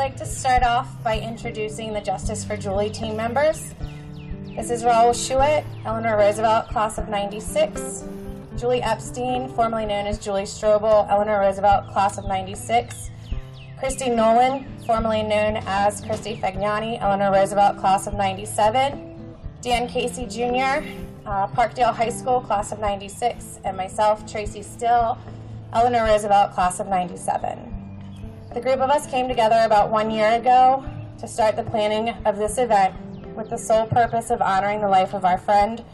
Like to start off by introducing the Justice for Julie team members. This is Raul Schuett, Eleanor Roosevelt, class of 96. Julie Epstein, formerly known as Julie Strobel, Eleanor Roosevelt, class of 96. Christy Nolan, formerly known as Christy Fagnani, Eleanor Roosevelt, class of 97. Dan Casey Jr., uh, Parkdale High School, class of 96. And myself, Tracy Still, Eleanor Roosevelt, class of 97. The group of us came together about one year ago to start the planning of this event with the sole purpose of honoring the life of our friend,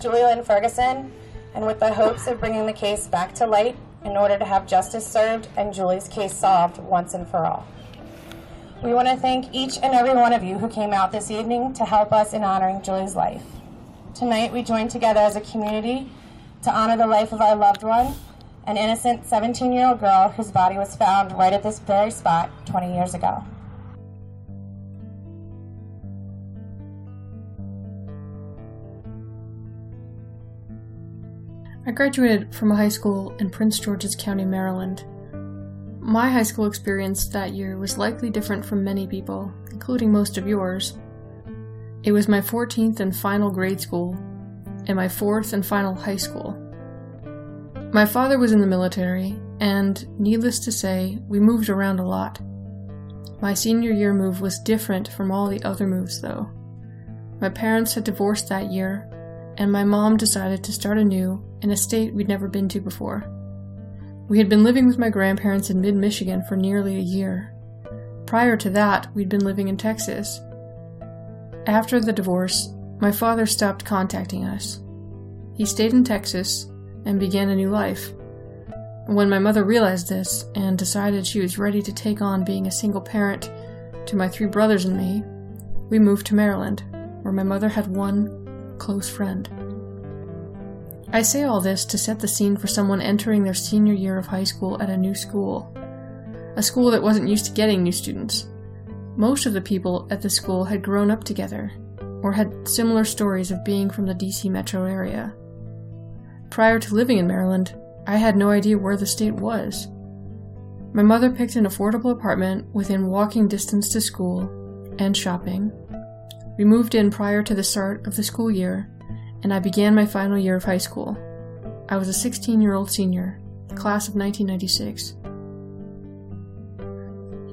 Julie Lynn Ferguson, and with the hopes of bringing the case back to light in order to have justice served and Julie's case solved once and for all. We want to thank each and every one of you who came out this evening to help us in honoring Julie's life. Tonight, we join together as a community to honor the life of our loved one an innocent 17 year old girl whose body was found right at this very spot 20 years ago. I graduated from a high school in Prince George's County, Maryland. My high school experience that year was likely different from many people, including most of yours. It was my 14th and final grade school, and my fourth and final high school. My father was in the military, and needless to say, we moved around a lot. My senior year move was different from all the other moves, though. My parents had divorced that year, and my mom decided to start anew in a state we'd never been to before. We had been living with my grandparents in mid Michigan for nearly a year. Prior to that, we'd been living in Texas. After the divorce, my father stopped contacting us. He stayed in Texas and began a new life. When my mother realized this and decided she was ready to take on being a single parent to my three brothers and me, we moved to Maryland, where my mother had one close friend. I say all this to set the scene for someone entering their senior year of high school at a new school. A school that wasn't used to getting new students. Most of the people at the school had grown up together, or had similar stories of being from the DC metro area. Prior to living in Maryland, I had no idea where the state was. My mother picked an affordable apartment within walking distance to school and shopping. We moved in prior to the start of the school year, and I began my final year of high school. I was a 16 year old senior, class of 1996.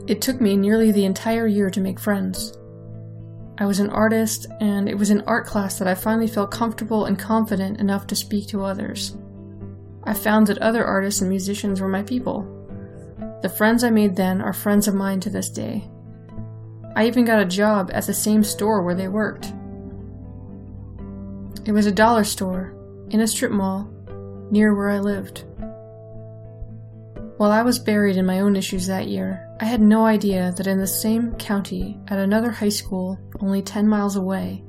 It took me nearly the entire year to make friends. I was an artist, and it was in art class that I finally felt comfortable and confident enough to speak to others. I found that other artists and musicians were my people. The friends I made then are friends of mine to this day. I even got a job at the same store where they worked. It was a dollar store in a strip mall near where I lived. While I was buried in my own issues that year, I had no idea that in the same county, at another high school only 10 miles away,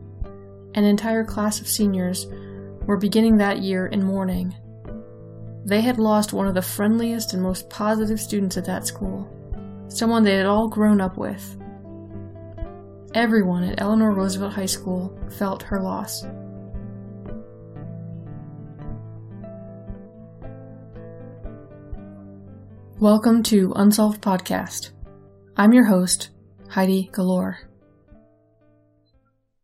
an entire class of seniors were beginning that year in mourning. They had lost one of the friendliest and most positive students at that school, someone they had all grown up with. Everyone at Eleanor Roosevelt High School felt her loss. Welcome to Unsolved Podcast. I'm your host, Heidi Galore.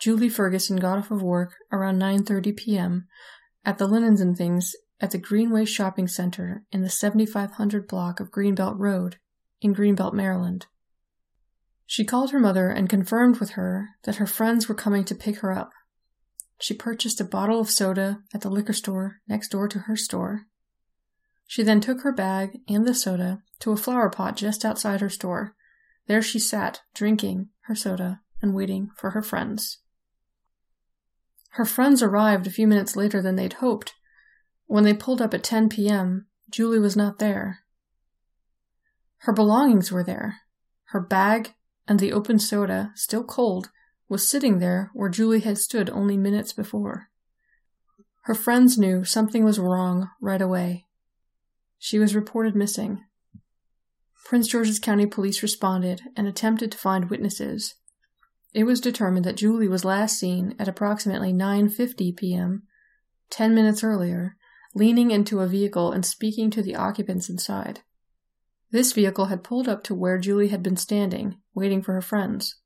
Julie Ferguson got off of work around 9:30 p.m. at the Linens and Things at the Greenway Shopping Center in the 7500 block of Greenbelt Road in Greenbelt, Maryland. She called her mother and confirmed with her that her friends were coming to pick her up. She purchased a bottle of soda at the liquor store next door to her store. She then took her bag and the soda to a flower pot just outside her store. There she sat, drinking her soda and waiting for her friends. Her friends arrived a few minutes later than they'd hoped. When they pulled up at 10 p.m., Julie was not there. Her belongings were there. Her bag and the open soda, still cold, was sitting there where Julie had stood only minutes before. Her friends knew something was wrong right away. She was reported missing. Prince George's County Police responded and attempted to find witnesses. It was determined that Julie was last seen at approximately 9:50 p.m., 10 minutes earlier, leaning into a vehicle and speaking to the occupants inside. This vehicle had pulled up to where Julie had been standing, waiting for her friends.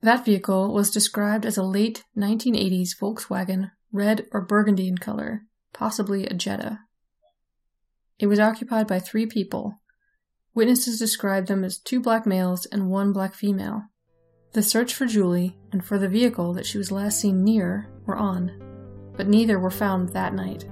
That vehicle was described as a late 1980s Volkswagen, red or burgundy in color, possibly a Jetta. It was occupied by three people. Witnesses described them as two black males and one black female. The search for Julie and for the vehicle that she was last seen near were on, but neither were found that night.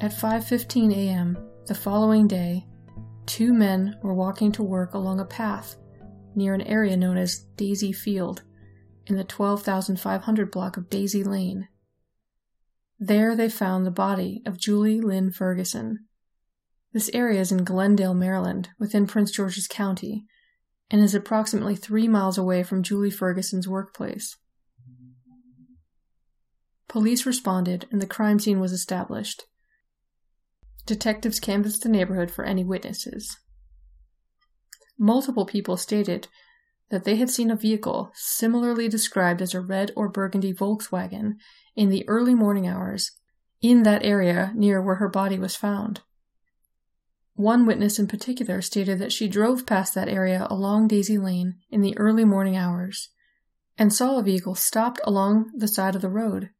At 5:15 a.m. the following day, two men were walking to work along a path near an area known as Daisy Field in the 12,500 block of Daisy Lane. There they found the body of Julie Lynn Ferguson. This area is in Glenn Dale, Maryland, within Prince George's County, and is approximately three miles away from Julie Ferguson's workplace. Police responded and the crime scene was established. Detectives canvassed the neighborhood for any witnesses. Multiple people stated that they had seen a vehicle similarly described as a red or burgundy Volkswagen in the early morning hours in that area near where her body was found. One witness in particular stated that she drove past that area along Daisy Lane in the early morning hours and saw a vehicle stopped along the side of the road.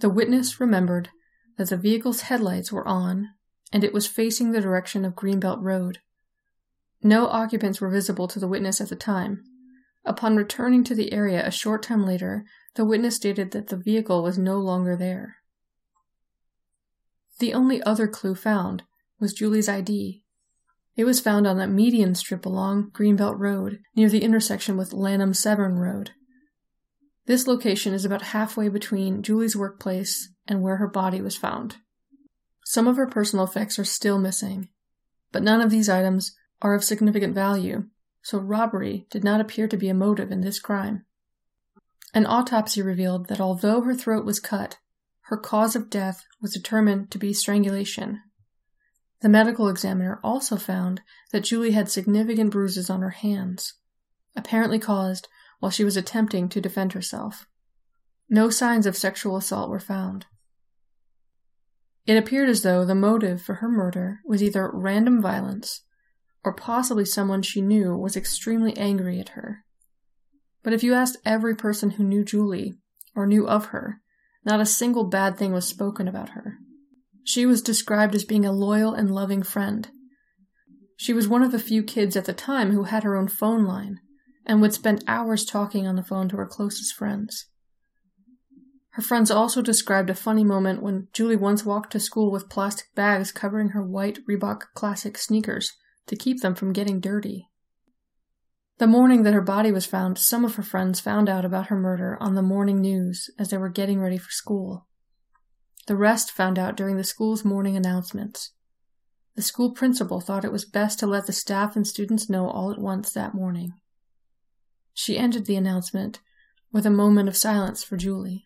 The witness remembered that the vehicle's headlights were on and it was facing the direction of Greenbelt Road. No occupants were visible to the witness at the time. Upon returning to the area a short time later, the witness stated that the vehicle was no longer there. The only other clue found was Julie's ID. It was found on a median strip along Greenbelt Road near the intersection with Lanham Severn Road. This location is about halfway between Julie's workplace and where her body was found. Some of her personal effects are still missing, but none of these items are of significant value, so robbery did not appear to be a motive in this crime. An autopsy revealed that although her throat was cut, her cause of death was determined to be strangulation. The medical examiner also found that Julie had significant bruises on her hands, apparently caused while she was attempting to defend herself. No signs of sexual assault were found. It appeared as though the motive for her murder was either random violence or possibly someone she knew, was extremely angry at her. But if you asked every person who knew Julie, or knew of her, not a single bad thing was spoken about her. She was described as being a loyal and loving friend. She was one of the few kids at the time who had her own phone line and would spend hours talking on the phone to her closest friends. Her friends also described a funny moment when Julie once walked to school with plastic bags covering her white Reebok Classic sneakers to keep them from getting dirty. The morning that her body was found, some of her friends found out about her murder on the morning news as they were getting ready for school. The rest found out during the school's morning announcements. The school principal thought it was best to let the staff and students know all at once that morning. She ended the announcement with a moment of silence for Julie.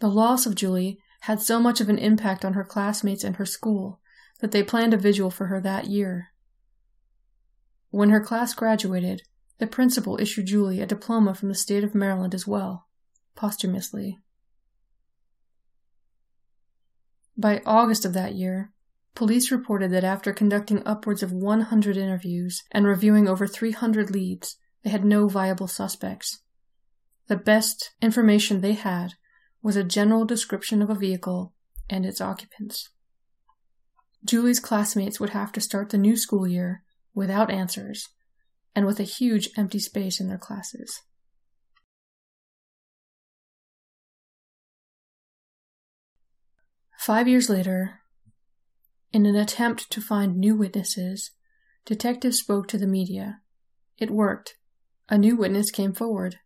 The loss of Julie had so much of an impact on her classmates and her school that they planned a vigil for her that year. When her class graduated, the principal issued Julie a diploma from the state of Maryland as well, posthumously. By August of that year, police reported that after conducting upwards of 100 interviews and reviewing over 300 leads, they had no viable suspects. The best information they had was a general description of a vehicle and its occupants. Julie's classmates would have to start the new school year without answers and with a huge empty space in their classes. Five years later, in an attempt to find new witnesses, detectives spoke to the media. It worked. A new witness came forward.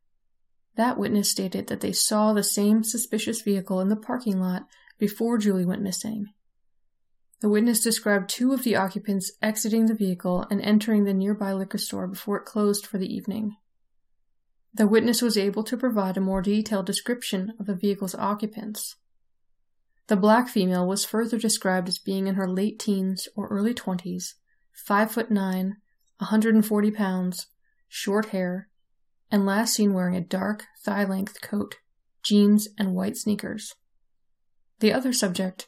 That witness stated that they saw the same suspicious vehicle in the parking lot before Julie went missing. The witness described two of the occupants exiting the vehicle and entering the nearby liquor store before it closed for the evening. The witness was able to provide a more detailed description of the vehicle's occupants. The black female was further described as being in her late teens or early twenties, five foot nine, 140 pounds, short hair, and last seen wearing a dark, thigh length coat, jeans, and white sneakers. The other subject,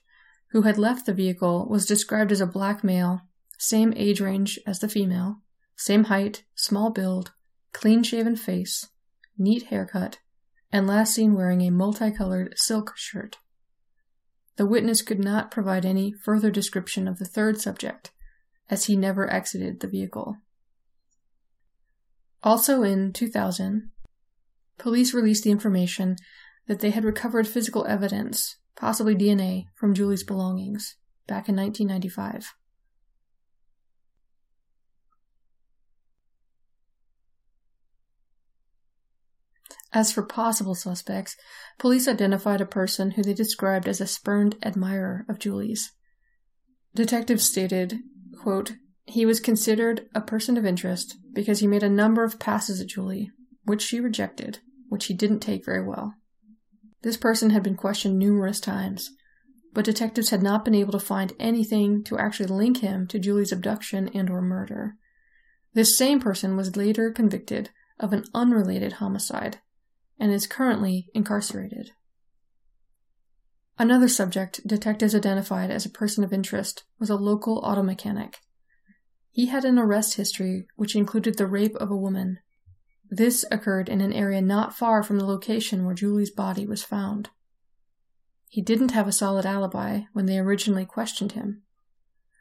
who had left the vehicle, was described as a black male, same age range as the female, same height, small build, clean shaven face, neat haircut, and last seen wearing a multicolored silk shirt. The witness could not provide any further description of the third subject, as he never exited the vehicle. Also in 2000, police released the information that they had recovered physical evidence, possibly DNA, from Julie's belongings back in 1995. As for possible suspects, police identified a person who they described as a spurned admirer of Julie's. Detectives stated, quote, he was considered a person of interest because he made a number of passes at Julie, which she rejected, which he didn't take very well. This person had been questioned numerous times, but detectives had not been able to find anything to actually link him to Julie's abduction and or murder. This same person was later convicted of an unrelated homicide and is currently incarcerated. Another subject detectives identified as a person of interest was a local auto mechanic he had an arrest history which included the rape of a woman. This occurred in an area not far from the location where Julie's body was found. He didn't have a solid alibi when they originally questioned him.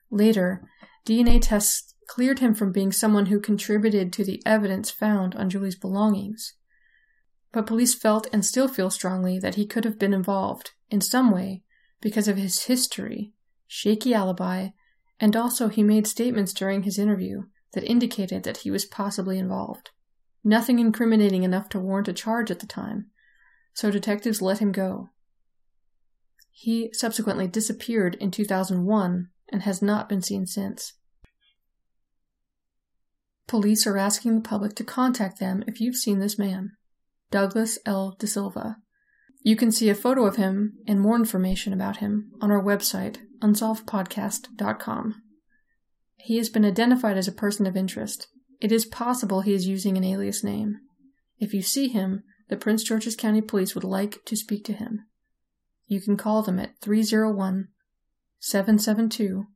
Later, DNA tests cleared him from being someone who contributed to the evidence found on Julie's belongings. But police felt and still feel strongly that he could have been involved, in some way, because of his history, shaky alibi, and also he made statements during his interview that indicated that he was possibly involved. Nothing incriminating enough to warrant a charge at the time, so detectives let him go. He subsequently disappeared in 2001 and has not been seen since. Police are asking the public to contact them if you've seen this man, Douglas L. De Silva. You can see a photo of him and more information about him on our website, unsolvedpodcast.com. He has been identified as a person of interest. It is possible he is using an alias name. If you see him, the Prince George's County Police would like to speak to him. You can call them at 301 772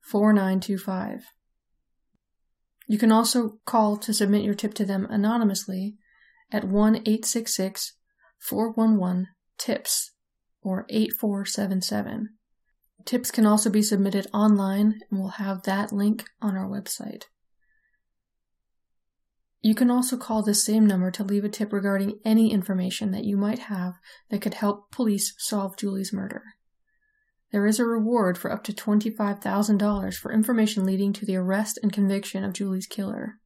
4925. You can also call to submit your tip to them anonymously at 1 866 411 TIPS or 8477. Tips can also be submitted online, and we'll have that link on our website. You can also call this same number to leave a tip regarding any information that you might have that could help police solve Julie's murder. There is a reward for up to $25,000 for information leading to the arrest and conviction of Julie's killer.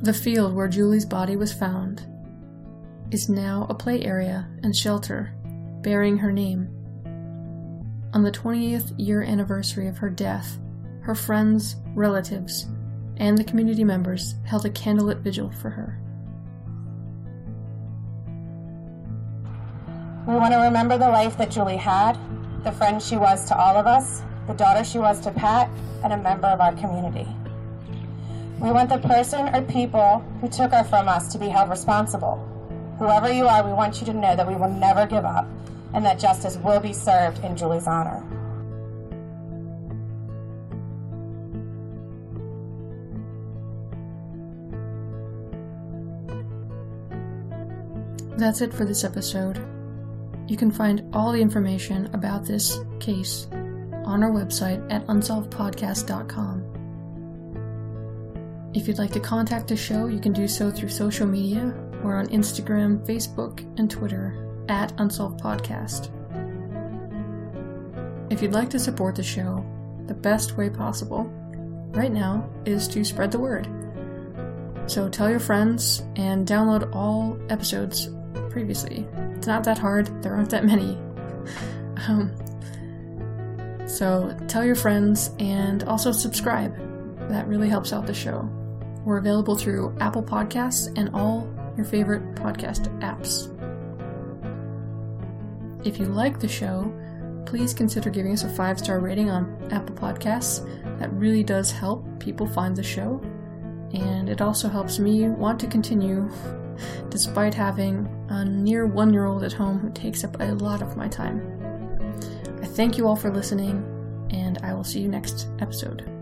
The field where Julie's body was found is now a play area and shelter bearing her name. On the 20th year anniversary of her death, her friends, relatives, and the community members held a candlelit vigil for her. We want to remember the life that Julie had, the friend she was to all of us, the daughter she was to Pat, and a member of our community. We want the person or people who took her from us to be held responsible. Whoever you are, we want you to know that we will never give up and that justice will be served in Julie's honor. That's it for this episode. You can find all the information about this case on our website at unsolvedpodcast.com. If you'd like to contact the show, you can do so through social media. We're on Instagram, Facebook, and Twitter at Unsolved Podcast. If you'd like to support the show, the best way possible right now is to spread the word. So tell your friends and download all episodes previously. It's not that hard, there aren't that many. Um, so tell your friends and also subscribe. That really helps out the show. We're available through Apple Podcasts and all your favorite podcast apps. If you like the show, please consider giving us a five star rating on Apple Podcasts. That really does help people find the show, and it also helps me want to continue despite having a near one year old at home who takes up a lot of my time. I thank you all for listening, and I will see you next episode.